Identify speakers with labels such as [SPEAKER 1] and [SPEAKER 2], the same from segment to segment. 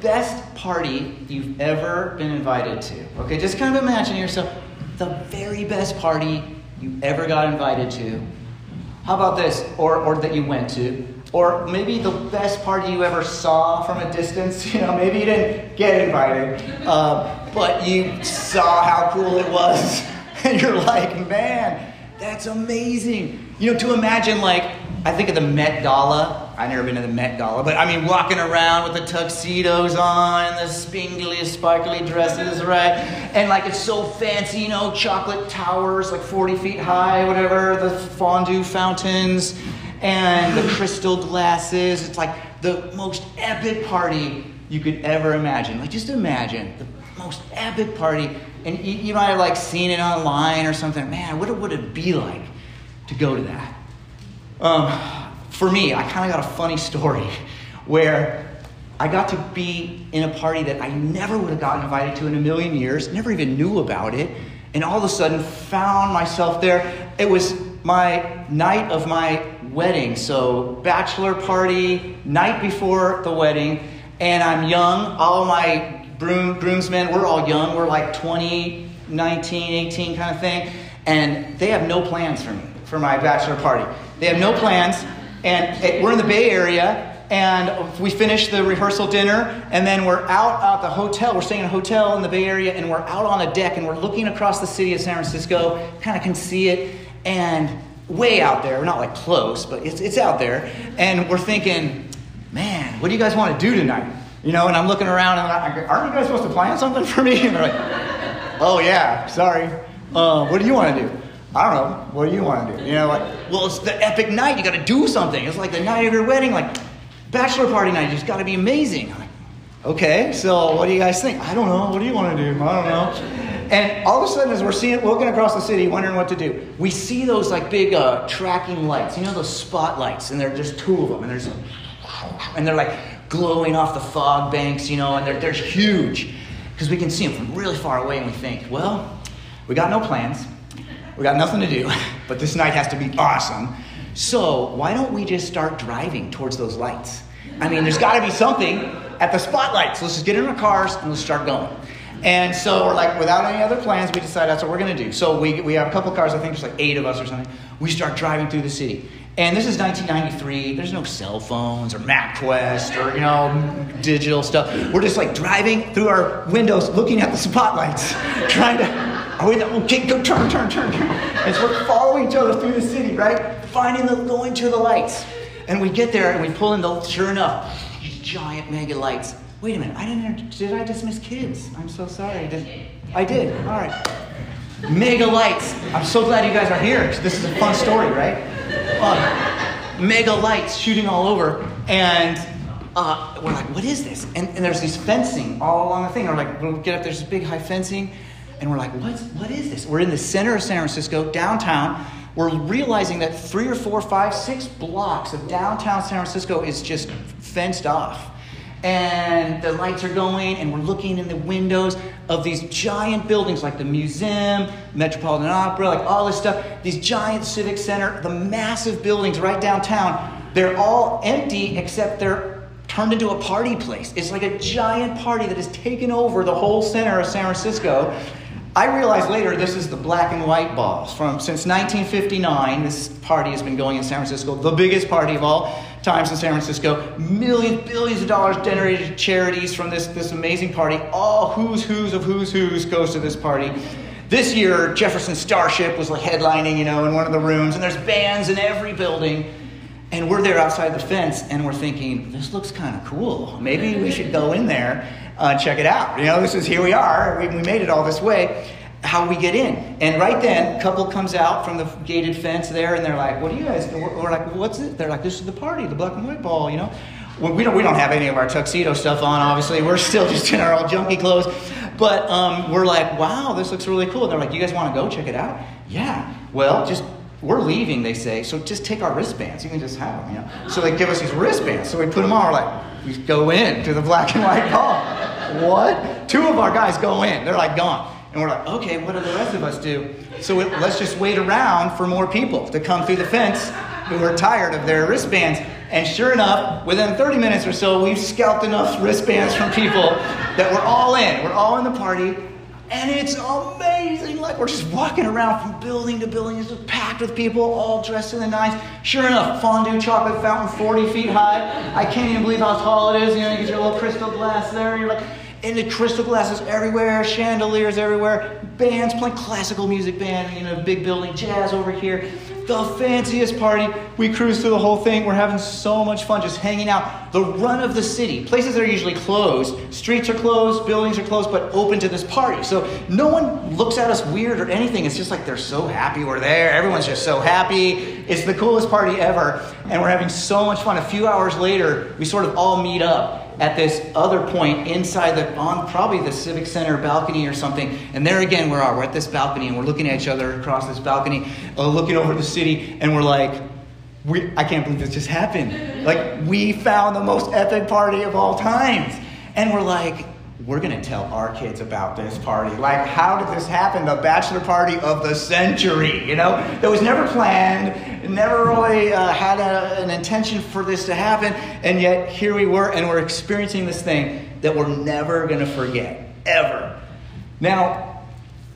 [SPEAKER 1] best party you've ever been invited to? Okay, just kind of imagine yourself the very best party you ever got invited to. How about this? Or, or that you went to. Or maybe the best party you ever saw from a distance. You know, maybe you didn't get invited, uh, but you saw how cool it was. And you're like, man, that's amazing. You know, to imagine, like, I think of the Met Gala. I've never been to the Met Gala, but I mean, walking around with the tuxedos on, and the spingly, sparkly dresses, right? And like, it's so fancy, you know, chocolate towers, like 40 feet high, whatever, the fondue fountains, and the crystal glasses. It's like the most epic party you could ever imagine. Like, just imagine the most epic party. And you, you might have like seen it online or something. Man, what would it be like to go to that? Um, for me, I kind of got a funny story where I got to be in a party that I never would have gotten invited to in a million years, never even knew about it, and all of a sudden found myself there. It was my night of my wedding, so bachelor party, night before the wedding, and I'm young. All my groom, groomsmen, we're all young, we're like 20, 19, 18 kind of thing, and they have no plans for me for my bachelor party. They have no plans, and it, we're in the Bay Area, and we finish the rehearsal dinner, and then we're out at the hotel. We're staying in a hotel in the Bay Area, and we're out on a deck, and we're looking across the city of San Francisco. Kind of can see it, and way out there, not like close, but it's, it's out there. And we're thinking, man, what do you guys want to do tonight? You know, and I'm looking around, and I go, aren't you guys supposed to plan something for me? And they're like, oh yeah, sorry. Uh, what do you want to do? I don't know. What do you want to do? You know, like, well, it's the epic night. You got to do something. It's like the night of your wedding, like bachelor party night. It's got to be amazing. Like, okay, so what do you guys think? I don't know. What do you want to do? I don't know. And all of a sudden, as we're seeing, looking across the city, wondering what to do, we see those like big uh, tracking lights. You know those spotlights, and there's just two of them, and there's, and they're like glowing off the fog banks, you know, and they're they're huge because we can see them from really far away, and we think, well, we got no plans. We got nothing to do, but this night has to be awesome. So, why don't we just start driving towards those lights? I mean, there's got to be something at the spotlights. Let's just get in our cars and let's start going. And so we're like, without any other plans, we decide that's what we're going to do. So we, we have a couple cars, I think there's like eight of us or something. We start driving through the city. And this is 1993. There's no cell phones or MapQuest or, you know, digital stuff. We're just like driving through our windows looking at the spotlights, trying to the, okay, go turn, turn, turn, turn. So we're following each other through the city, right? Finding the, going to the lights. And we get there and we pull in the, sure enough, these giant mega lights. Wait a minute, I didn't, did I dismiss kids? I'm so sorry. I did. I did, all right. Mega lights. I'm so glad you guys are here. This is a fun story, right? Uh, mega lights shooting all over. And uh, we're like, what is this? And, and there's this fencing all along the thing. We're like, we'll get up, there's this big high fencing and we're like, What's, what is this? We're in the center of San Francisco, downtown. We're realizing that three or four, five, six blocks of downtown San Francisco is just fenced off. And the lights are going, and we're looking in the windows of these giant buildings like the museum, Metropolitan Opera, like all this stuff. These giant civic center, the massive buildings right downtown, they're all empty except they're turned into a party place. It's like a giant party that has taken over the whole center of San Francisco. I realized later this is the black and white balls. From since 1959, this party has been going in San Francisco, the biggest party of all times in San Francisco. Millions, billions of dollars generated to charities from this, this amazing party. All who's who's of who's who's goes to this party. This year, Jefferson Starship was like headlining, you know, in one of the rooms, and there's bands in every building. And we're there outside the fence, and we're thinking, this looks kind of cool. Maybe we should go in there uh, check it out. You know, this is here we are. We, we made it all this way. How we get in? And right then, a couple comes out from the gated fence there, and they're like, "What do you guys?" We're like, "What's it?" They're like, "This is the party, the black and white ball." You know, well, we don't we don't have any of our tuxedo stuff on. Obviously, we're still just in our old junky clothes. But um, we're like, "Wow, this looks really cool." And they're like, "You guys want to go check it out?" Yeah. Well, just we're leaving, they say, so just take our wristbands. You can just have them, you know. So they give us these wristbands. So we put them on. We're like, we go in to the black and white ball. What? Two of our guys go in. They're like gone. And we're like, okay, what do the rest of us do? So let's just wait around for more people to come through the fence who are tired of their wristbands. And sure enough, within 30 minutes or so, we've scalped enough wristbands from people that we're all in. We're all in the party. And it's amazing. Like we're just walking around from building to building. It's just packed with people, all dressed in the nines. Sure enough, fondue chocolate fountain, 40 feet high. I can't even believe how tall it is. You know, you get your little crystal glass there. And you're like, and the crystal glasses everywhere, chandeliers everywhere, bands playing classical music band, you know, big building, jazz over here. The fanciest party. We cruise through the whole thing. We're having so much fun just hanging out. The run of the city. Places are usually closed. Streets are closed, buildings are closed, but open to this party. So no one looks at us weird or anything. It's just like they're so happy we're there. Everyone's just so happy. It's the coolest party ever. And we're having so much fun. A few hours later, we sort of all meet up at this other point inside the on probably the civic center balcony or something. And there again we are we're at this balcony and we're looking at each other across this balcony uh, looking over the city and we're like we, i can't believe this just happened. Like we found the most epic party of all times. And we're like we're going to tell our kids about this party. Like, how did this happen? The bachelor party of the century, you know? That was never planned, never really uh, had a, an intention for this to happen, and yet here we were, and we're experiencing this thing that we're never going to forget, ever. Now,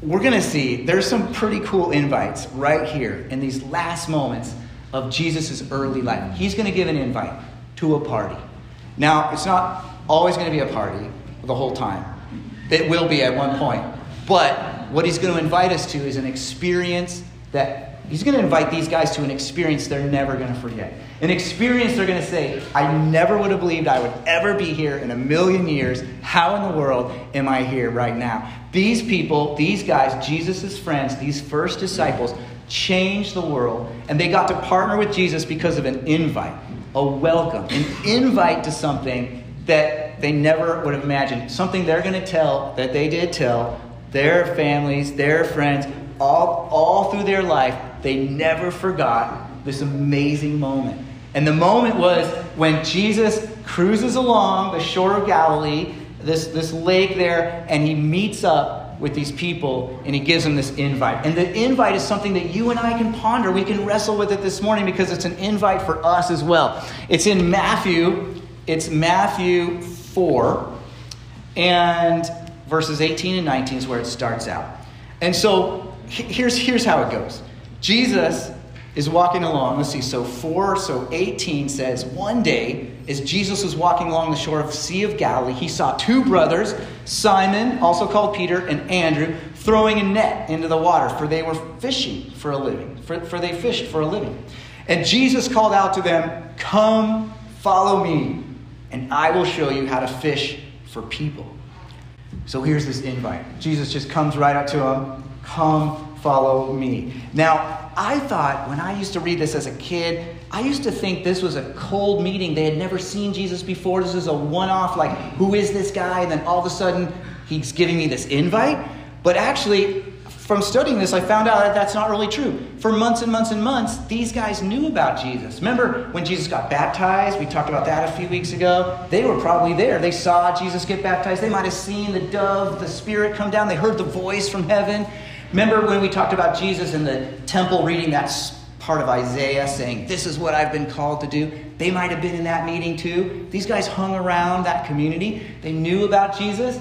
[SPEAKER 1] we're going to see there's some pretty cool invites right here in these last moments of Jesus' early life. He's going to give an invite to a party. Now, it's not always going to be a party the whole time. It will be at one point. But what he's going to invite us to is an experience that he's going to invite these guys to an experience they're never going to forget. An experience they're going to say, I never would have believed I would ever be here in a million years. How in the world am I here right now? These people, these guys, Jesus' friends, these first disciples, changed the world, and they got to partner with Jesus because of an invite, a welcome, an invite to something they never would have imagined. Something they're going to tell that they did tell their families, their friends, all, all through their life. They never forgot this amazing moment. And the moment was when Jesus cruises along the shore of Galilee, this, this lake there, and he meets up with these people and he gives them this invite. And the invite is something that you and I can ponder. We can wrestle with it this morning because it's an invite for us as well. It's in Matthew. It's Matthew 4, and verses 18 and 19 is where it starts out. And so here's, here's how it goes Jesus is walking along. Let's see, so 4, so 18 says, One day, as Jesus was walking along the shore of the Sea of Galilee, he saw two brothers, Simon, also called Peter, and Andrew, throwing a net into the water, for they were fishing for a living, for, for they fished for a living. And Jesus called out to them, Come, follow me and I will show you how to fish for people. So here's this invite. Jesus just comes right up to him Come, follow me. Now, I thought when I used to read this as a kid, I used to think this was a cold meeting. They had never seen Jesus before. This is a one off, like, who is this guy? And then all of a sudden, he's giving me this invite. But actually, from studying this, I found out that that's not really true. For months and months and months, these guys knew about Jesus. Remember when Jesus got baptized? We talked about that a few weeks ago. They were probably there. They saw Jesus get baptized. They might have seen the dove, the Spirit come down. They heard the voice from heaven. Remember when we talked about Jesus in the temple reading that part of Isaiah saying, This is what I've been called to do? They might have been in that meeting too. These guys hung around that community. They knew about Jesus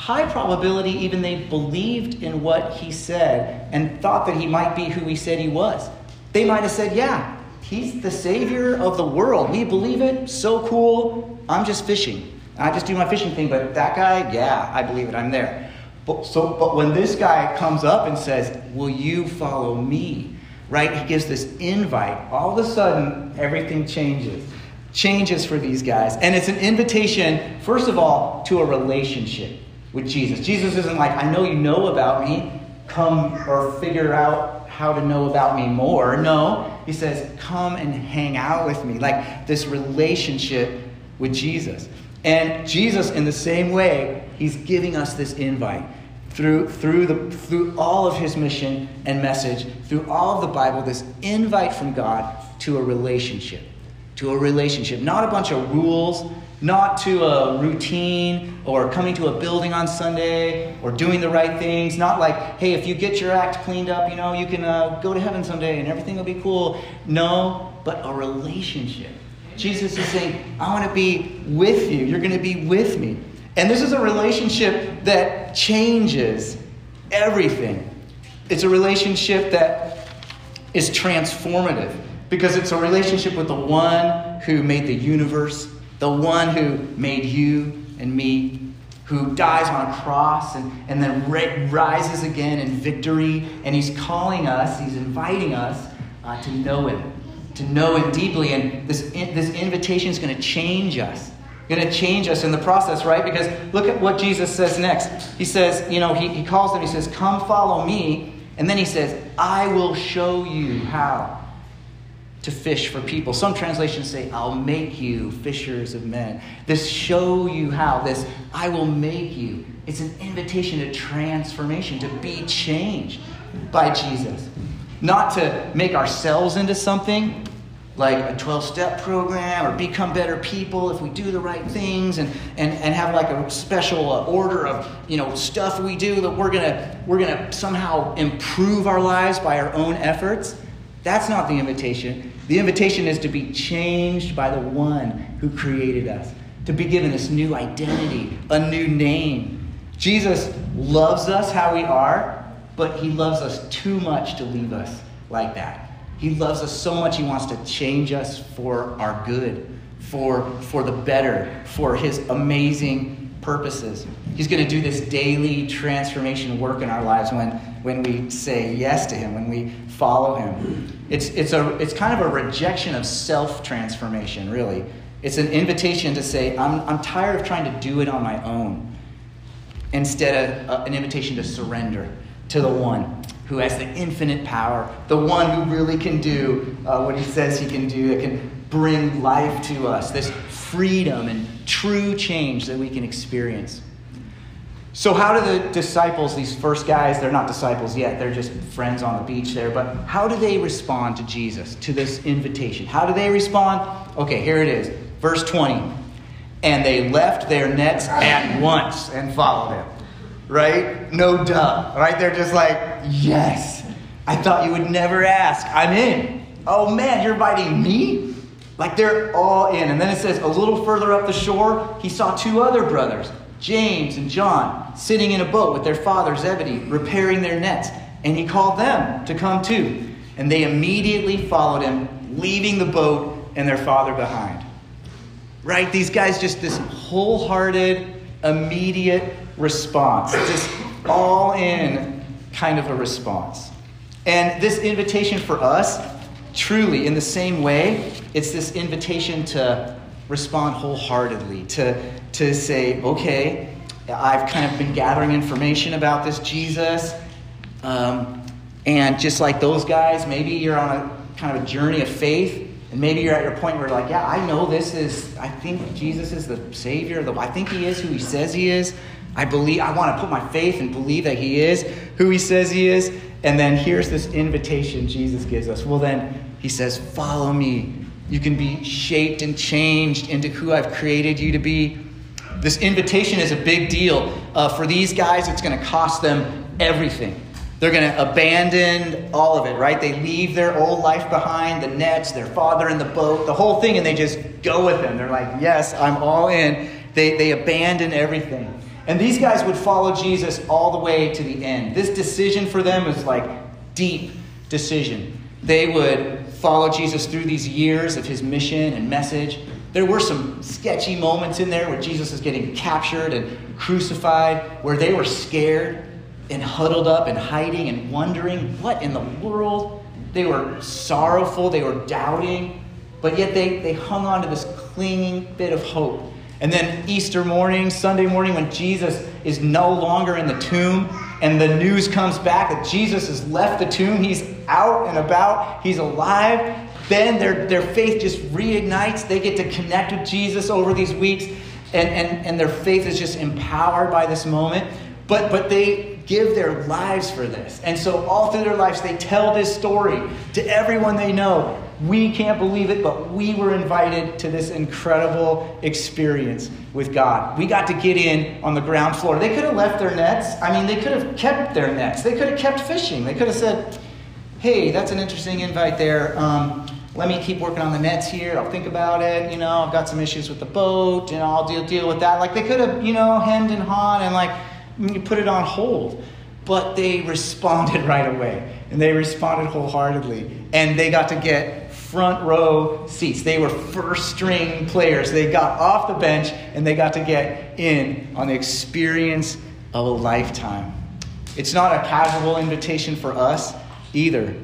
[SPEAKER 1] high probability even they believed in what he said and thought that he might be who he said he was. They might have said, Yeah, he's the savior of the world. We believe it. So cool. I'm just fishing. I just do my fishing thing, but that guy, yeah, I believe it. I'm there. But, so, but when this guy comes up and says, Will you follow me? Right? He gives this invite. All of a sudden, everything changes. Changes for these guys. And it's an invitation, first of all, to a relationship with Jesus. Jesus isn't like, I know you know about me, come or figure out how to know about me more. No, he says, come and hang out with me, like this relationship with Jesus. And Jesus, in the same way, he's giving us this invite through, through, the, through all of his mission and message, through all of the Bible, this invite from God to a relationship. To a relationship. Not a bunch of rules, not to a routine or coming to a building on Sunday or doing the right things. Not like, hey, if you get your act cleaned up, you know, you can uh, go to heaven someday and everything will be cool. No, but a relationship. Jesus is saying, I want to be with you. You're going to be with me. And this is a relationship that changes everything. It's a relationship that is transformative because it's a relationship with the one who made the universe, the one who made you and me, who dies on a cross and, and then rises again in victory. And he's calling us, he's inviting us uh, to know him, to know him deeply. And this, this invitation is going to change us going to change us in the process, right? Because look at what Jesus says next. He says, you know, he, he calls them, he says, Come follow me. And then he says, I will show you how to fish for people. Some translations say, I'll make you fishers of men. This show you how, this I will make you. It's an invitation to transformation, to be changed by Jesus. Not to make ourselves into something, like a 12 step program or become better people if we do the right things and, and, and have like a special uh, order of you know stuff we do that we're gonna we're gonna somehow improve our lives by our own efforts that's not the invitation the invitation is to be changed by the one who created us to be given this new identity a new name jesus loves us how we are but he loves us too much to leave us like that he loves us so much, He wants to change us for our good, for, for the better, for His amazing purposes. He's going to do this daily transformation work in our lives when, when we say yes to Him, when we follow Him. It's, it's, a, it's kind of a rejection of self transformation, really. It's an invitation to say, I'm, I'm tired of trying to do it on my own, instead of uh, an invitation to surrender to the one who has the infinite power, the one who really can do uh, what he says he can do, that can bring life to us, this freedom and true change that we can experience. So, how do the disciples, these first guys, they're not disciples yet, they're just friends on the beach there, but how do they respond to Jesus, to this invitation? How do they respond? Okay, here it is. Verse 20. And they left their nets at once and followed him right? No duh, right? They're just like, yes, I thought you would never ask. I'm in. Oh man, you're inviting me? Like they're all in. And then it says, a little further up the shore, he saw two other brothers, James and John, sitting in a boat with their father Zebedee, repairing their nets. And he called them to come too. And they immediately followed him, leaving the boat and their father behind. Right? These guys just this wholehearted, immediate response. Just all in kind of a response. And this invitation for us, truly, in the same way, it's this invitation to respond wholeheartedly, to, to say, okay, I've kind of been gathering information about this Jesus. Um, and just like those guys, maybe you're on a kind of a journey of faith. And maybe you're at your point where you're like, yeah, I know this is, I think Jesus is the Savior. The, I think He is who He says He is. I believe I want to put my faith and believe that he is who he says he is. And then here's this invitation Jesus gives us. Well, then he says, Follow me. You can be shaped and changed into who I've created you to be. This invitation is a big deal. Uh, for these guys, it's going to cost them everything. They're going to abandon all of it, right? They leave their old life behind, the nets, their father in the boat, the whole thing, and they just go with him. They're like, yes, I'm all in. They, they abandon everything. And these guys would follow Jesus all the way to the end. This decision for them was like deep decision. They would follow Jesus through these years of his mission and message. There were some sketchy moments in there where Jesus is getting captured and crucified, where they were scared and huddled up and hiding and wondering what in the world. They were sorrowful, they were doubting, but yet they, they hung on to this clinging bit of hope and then Easter morning, Sunday morning, when Jesus is no longer in the tomb, and the news comes back that Jesus has left the tomb, he's out and about, he's alive, then their, their faith just reignites. They get to connect with Jesus over these weeks, and, and, and their faith is just empowered by this moment. But, but they give their lives for this. And so, all through their lives, they tell this story to everyone they know. We can't believe it, but we were invited to this incredible experience with God. We got to get in on the ground floor. They could have left their nets. I mean, they could have kept their nets. They could have kept fishing. They could have said, hey, that's an interesting invite there. Um, let me keep working on the nets here. I'll think about it. You know, I've got some issues with the boat, and I'll deal, deal with that. Like they could have, you know, hemmed and hawed and like put it on hold. But they responded right away. And they responded wholeheartedly. And they got to get front row seats. They were first string players. They got off the bench and they got to get in on the experience of a lifetime. It's not a casual invitation for us either.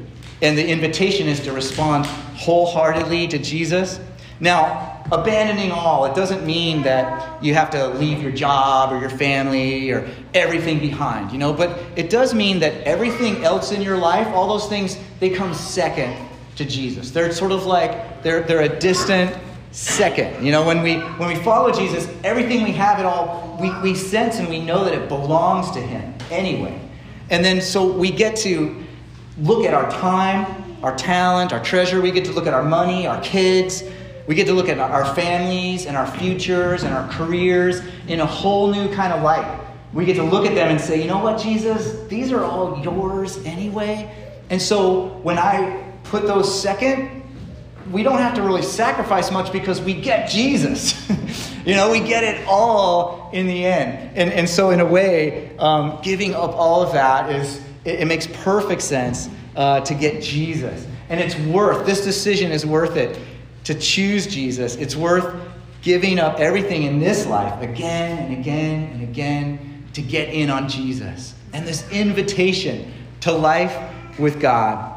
[SPEAKER 1] And the invitation is to respond wholeheartedly to Jesus. Now, abandoning all, it doesn't mean that you have to leave your job or your family or everything behind, you know, but it does mean that everything else in your life, all those things, they come second to Jesus. They're sort of like they're they're a distant second. You know, when we when we follow Jesus, everything we have it all we, we sense and we know that it belongs to him anyway. And then so we get to look at our time, our talent, our treasure. We get to look at our money, our kids. We get to look at our families and our futures and our careers in a whole new kind of light. We get to look at them and say, you know what, Jesus, these are all yours anyway. And so when I put those second, we don't have to really sacrifice much because we get Jesus. you know, we get it all in the end. And, and so, in a way, um, giving up all of that is, it, it makes perfect sense uh, to get Jesus. And it's worth, this decision is worth it to choose Jesus. It's worth giving up everything in this life again and again and again to get in on Jesus. And this invitation to life with God.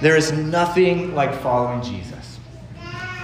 [SPEAKER 1] There is nothing like following Jesus.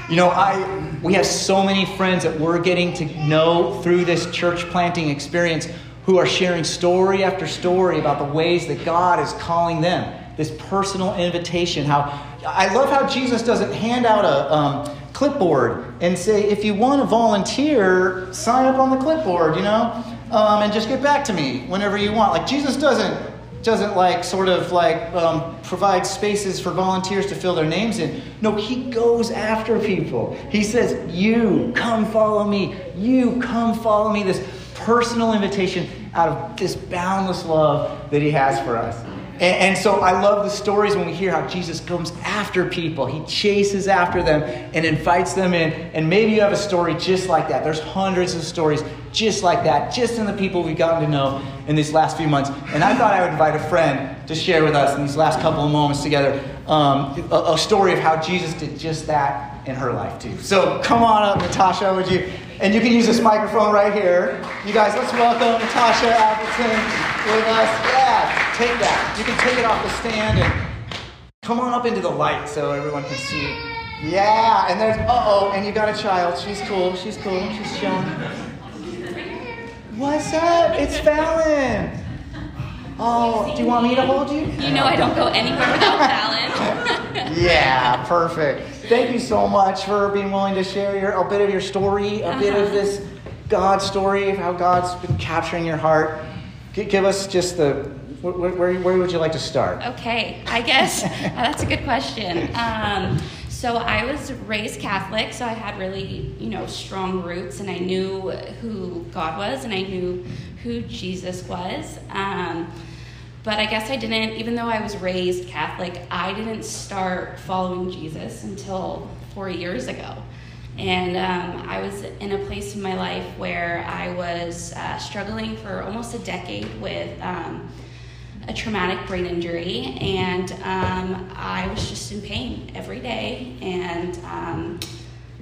[SPEAKER 1] You know, I we have so many friends that we're getting to know through this church planting experience who are sharing story after story about the ways that God is calling them. This personal invitation. How I love how Jesus doesn't hand out a um, clipboard and say, if you want to volunteer, sign up on the clipboard, you know, um, and just get back to me whenever you want. Like Jesus doesn't doesn't like sort of like um, provide spaces for volunteers to fill their names in. No, he goes after people. He says, You come follow me. You come follow me. This personal invitation out of this boundless love that he has for us. And, and, so I love the stories when we hear how Jesus comes after people. He chases after them and invites them in. And maybe you have a story just like that. There's hundreds of stories just like that, just in the people we've gotten to know in these last few months. And I thought I would invite a friend to share with us in these last couple of moments together um, a, a story of how Jesus did just that in her life, too. So come on up, Natasha, would you? And you can use this microphone right here. You guys, let's welcome Natasha Appleton with us. Yeah, take that. You can take it off the stand and come on up into the light so everyone can see. Yeah, and there's, uh oh, and you got a child. She's cool. She's cool. She's showing. What's up? It's Fallon. Oh, do you want me to hold you?
[SPEAKER 2] You know I don't go anywhere without Fallon.
[SPEAKER 1] yeah, perfect. Thank you so much for being willing to share your, a bit of your story, a bit of uh-huh. this God story of how God's been capturing your heart. Give us just the where, where, where would you like to start?
[SPEAKER 2] Okay, I guess uh, that's a good question. Um, so I was raised Catholic, so I had really, you know, strong roots, and I knew who God was, and I knew who Jesus was. Um, but I guess I didn't, even though I was raised Catholic, I didn't start following Jesus until four years ago. And um, I was in a place in my life where I was uh, struggling for almost a decade with um, a traumatic brain injury, and um, I was just in pain every day. And um,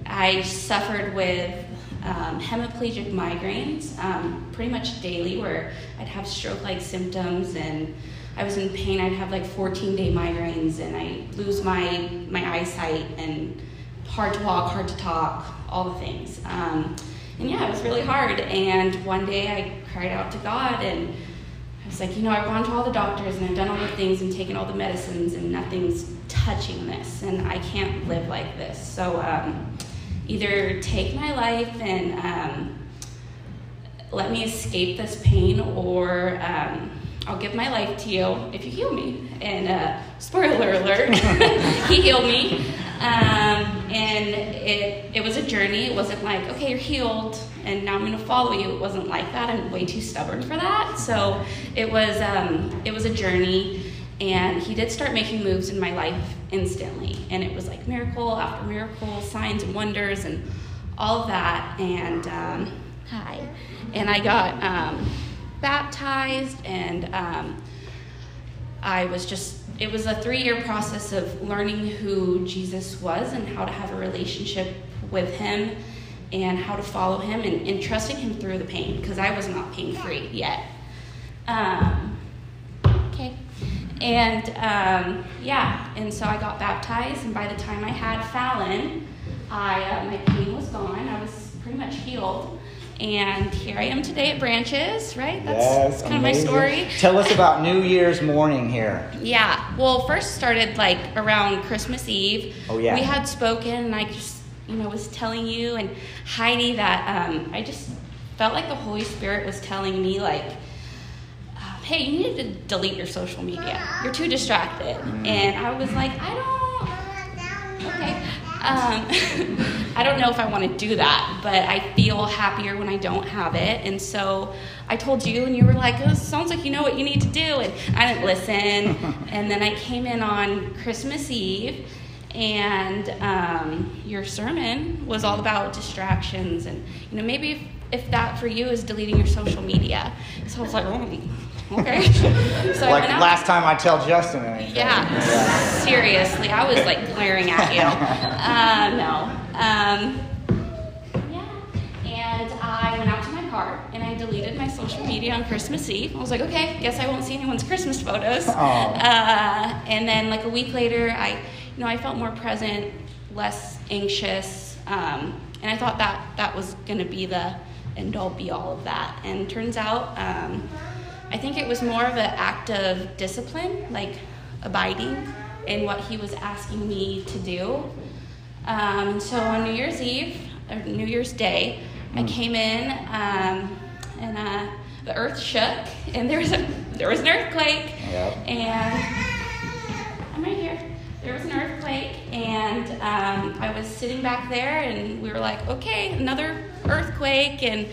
[SPEAKER 2] I suffered with um, hemiplegic migraines um, pretty much daily, where I'd have stroke like symptoms and I was in pain. I'd have like 14 day migraines, and I lose my, my eyesight, and hard to walk, hard to talk, all the things. Um, and yeah, it was really hard. And one day I cried out to God and I was like, you know, I've gone to all the doctors and I've done all the things and taken all the medicines and nothing's touching this and I can't live like this. So um, either take my life and um, let me escape this pain or um, I'll give my life to you if you heal me. And uh, spoiler alert, he healed me. Um, and it, it was a journey. It wasn't like, okay, you're healed and now I'm going to follow you. It wasn't like that. I'm way too stubborn for that. So it was, um, it was a journey. And he did start making moves in my life instantly. And it was like miracle after miracle, signs and wonders, and all of that. And um, hi. And I got um, baptized, and um, I was just, it was a three year process of learning who Jesus was and how to have a relationship with him and how to follow him and, and trusting him through the pain because I was not pain free yet. Um. And um, yeah, and so I got baptized, and by the time I had Fallon, I, uh, my pain was gone. I was pretty much healed. And here I am today at Branches, right? That's,
[SPEAKER 1] yes,
[SPEAKER 2] kind amazing. of my story.
[SPEAKER 1] Tell us about New Year's morning here.
[SPEAKER 2] Yeah. Well, first started like around Christmas Eve.
[SPEAKER 1] Oh, yeah.
[SPEAKER 2] We had spoken, and I just, you know, was telling you and Heidi that um, I just felt like the Holy Spirit was telling me, like, hey, you need to delete your social media. You're too distracted. Mm. And I was like, I don't. Okay. Um, I don't know if I want to do that, but I feel happier when I don't have it. And so I told you, and you were like, oh, sounds like you know what you need to do. And I didn't listen. and then I came in on Christmas Eve, and um, your sermon was all about distractions. And, you know, maybe if, if that for you is deleting your social media. So I was like, oh, Okay.
[SPEAKER 1] So like last time I tell Justin anything.
[SPEAKER 2] Yeah, yeah. Seriously, I was like glaring at you. uh, no. Um, yeah. And I went out to my car and I deleted my social media on Christmas Eve. I was like, okay, guess I won't see anyone's Christmas photos. Uh, and then like a week later, I, you know, I felt more present, less anxious, um, and I thought that that was going to be the end all be all of that. And turns out. Um, I think it was more of an act of discipline, like abiding in what he was asking me to do. Um, so on New Year's Eve, or New Year's Day, I hmm. came in um, and uh, the earth shook, and there was a there was an earthquake, yep. and I'm right here. There was an earthquake, and um, I was sitting back there, and we were like, okay, another earthquake, and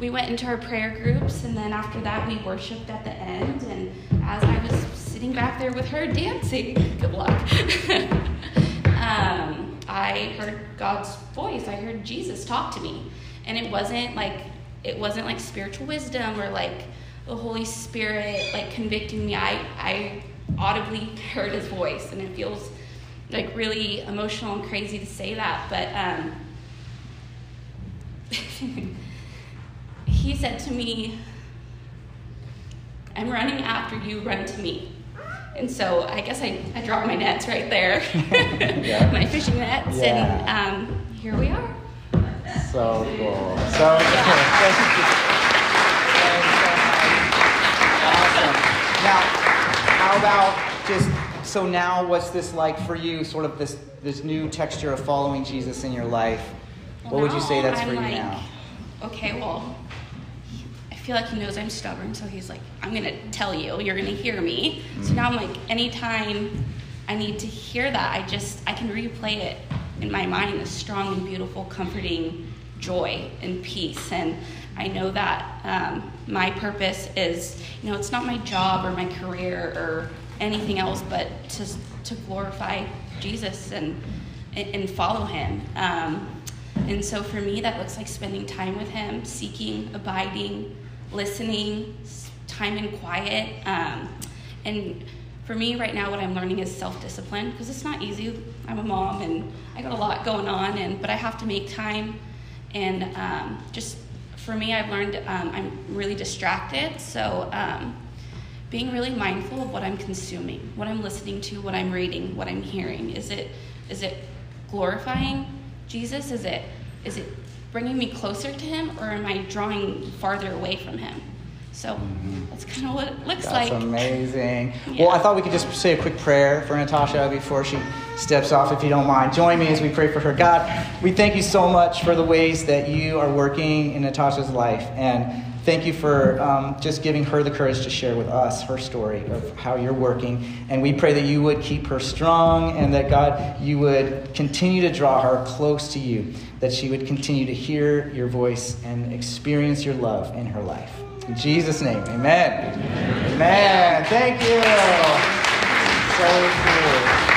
[SPEAKER 2] we went into our prayer groups, and then after that, we worshiped at the end. And as I was sitting back there with her dancing, good luck, um, I heard God's voice. I heard Jesus talk to me, and it wasn't like it wasn't like spiritual wisdom or like the Holy Spirit like convicting me. I I audibly heard His voice, and it feels like really emotional and crazy to say that, but. Um, he said to me, I'm running after you, run to me. And so I guess I, I dropped my nets right there, my fishing nets, yeah. and um, here we are.
[SPEAKER 1] So cool. So yeah. awesome. Now, how about just so now what's this like for you, sort of this this new texture of following Jesus in your life? What would you say that's
[SPEAKER 2] I'm
[SPEAKER 1] for
[SPEAKER 2] like,
[SPEAKER 1] you now?
[SPEAKER 2] Okay, well, feel like he knows I'm stubborn, so he's like, I'm gonna tell you, you're gonna hear me. Mm-hmm. So now I'm like, anytime I need to hear that, I just I can replay it in my mind, this strong and beautiful, comforting joy and peace. And I know that um, my purpose is, you know, it's not my job or my career or anything else, but to to glorify Jesus and and follow Him. Um, and so for me, that looks like spending time with Him, seeking, abiding, listening, time in quiet. Um, and for me right now, what I'm learning is self discipline because it's not easy. I'm a mom and I got a lot going on, and but I have to make time. And um, just for me, I've learned um, I'm really distracted. So um, being really mindful of what I'm consuming, what I'm listening to, what I'm reading, what I'm hearing. Is it is it glorifying Jesus? Is it is it bringing me closer to Him, or am I drawing farther away from Him? So mm-hmm. that's kind of what it looks
[SPEAKER 1] that's
[SPEAKER 2] like.
[SPEAKER 1] That's amazing. Yeah. Well, I thought we could just say a quick prayer for Natasha before she steps off, if you don't mind. Join me as we pray for her. God, we thank you so much for the ways that you are working in Natasha's life. And thank you for um, just giving her the courage to share with us her story of how you're working. And we pray that you would keep her strong and that, God, you would continue to draw her close to you that she would continue to hear your voice and experience your love in her life. In Jesus' name, amen. Amen. amen. Thank you. So cool.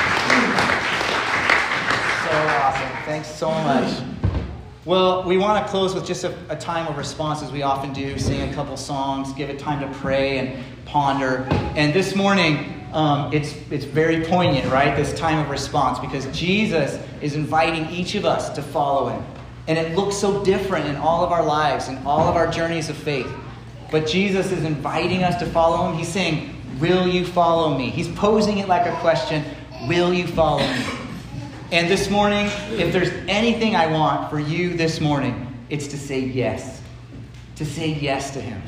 [SPEAKER 1] So awesome. Thanks so much. Well, we want to close with just a, a, time of response, as we often do, sing a couple songs, give it time to pray and ponder. And this morning, um, it's, it's very poignant, right? This time of response, because Jesus is inviting each of us to follow him. And it looks so different in all of our lives and all of our journeys of faith. But Jesus is inviting us to follow him. He's saying, Will you follow me? He's posing it like a question Will you follow me? And this morning, if there's anything I want for you this morning, it's to say yes. To say yes to Him.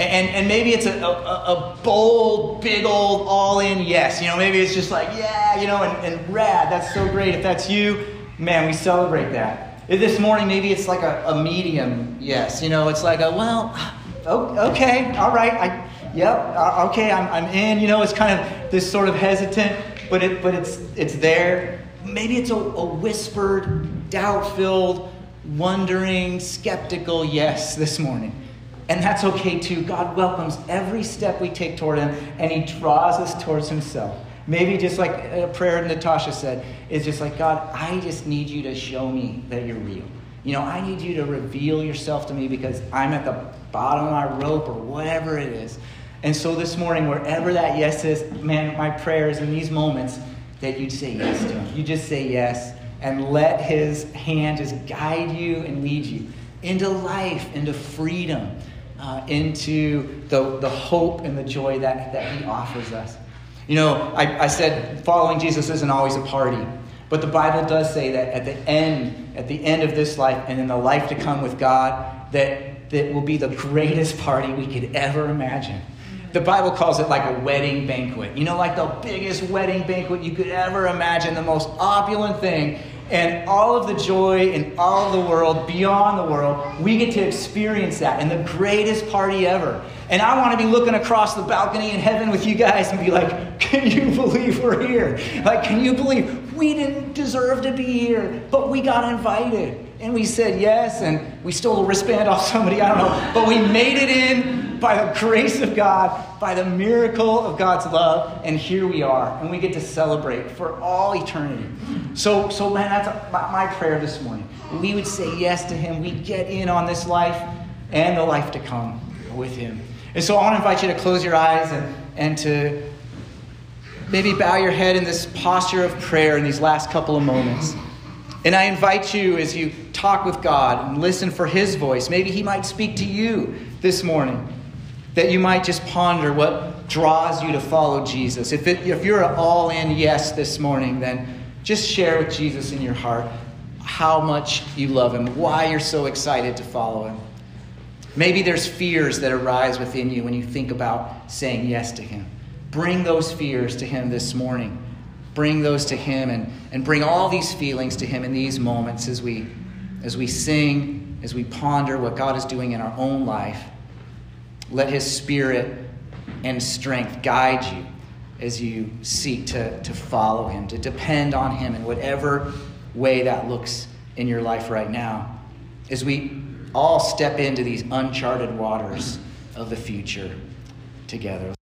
[SPEAKER 1] And, and maybe it's a, a, a bold, big old, all in yes. You know, maybe it's just like, yeah, you know, and, and rad. That's so great. If that's you, man, we celebrate that. This morning, maybe it's like a, a medium yes. You know, it's like a, well, okay, all right, I, yep, uh, okay, I'm, I'm in. You know, it's kind of this sort of hesitant, but, it, but it's, it's there. Maybe it's a, a whispered, doubt filled, wondering, skeptical yes this morning. And that's okay too. God welcomes every step we take toward Him, and He draws us towards Himself. Maybe just like a prayer Natasha said, is just like, God, I just need you to show me that you're real. You know, I need you to reveal yourself to me because I'm at the bottom of my rope or whatever it is. And so this morning, wherever that yes is, man, my prayer is in these moments that you'd say yes to him. You just say yes and let his hand just guide you and lead you into life, into freedom, uh, into the, the hope and the joy that, that he offers us. You know, I, I said following Jesus isn't always a party, but the Bible does say that at the end, at the end of this life and in the life to come with God, that, that will be the greatest party we could ever imagine the Bible calls it like a wedding banquet. You know, like the biggest wedding banquet you could ever imagine, the most opulent thing. And all of the joy in all of the world, beyond the world, we get to experience that in the greatest party ever. And I want to be looking across the balcony in heaven with you guys and be like, can you believe we're here? Like, can you believe we didn't deserve to be here, but we got invited? And we said yes, and we stole a wristband off somebody, I don't know, but we made it in by the grace of God, by the miracle of God's love, and here we are, and we get to celebrate for all eternity. So, so man, that's my prayer this morning. We would say yes to Him. We get in on this life and the life to come with Him. And so I want to invite you to close your eyes and, and to maybe bow your head in this posture of prayer in these last couple of moments. And I invite you as you talk with God and listen for His voice. Maybe He might speak to you this morning that you might just ponder what draws you to follow Jesus. If, it, if you're all in yes this morning, then just share with Jesus in your heart how much you love him, why you're so excited to follow him. Maybe there's fears that arise within you when you think about saying yes to him. Bring those fears to him this morning. Bring those to him and, and bring all these feelings to him in these moments as we, as we sing, as we ponder what God is doing in our own life. Let his spirit and strength guide you as you seek to, to follow him, to depend on him in whatever way that looks in your life right now. As we all step into these uncharted waters of the future together.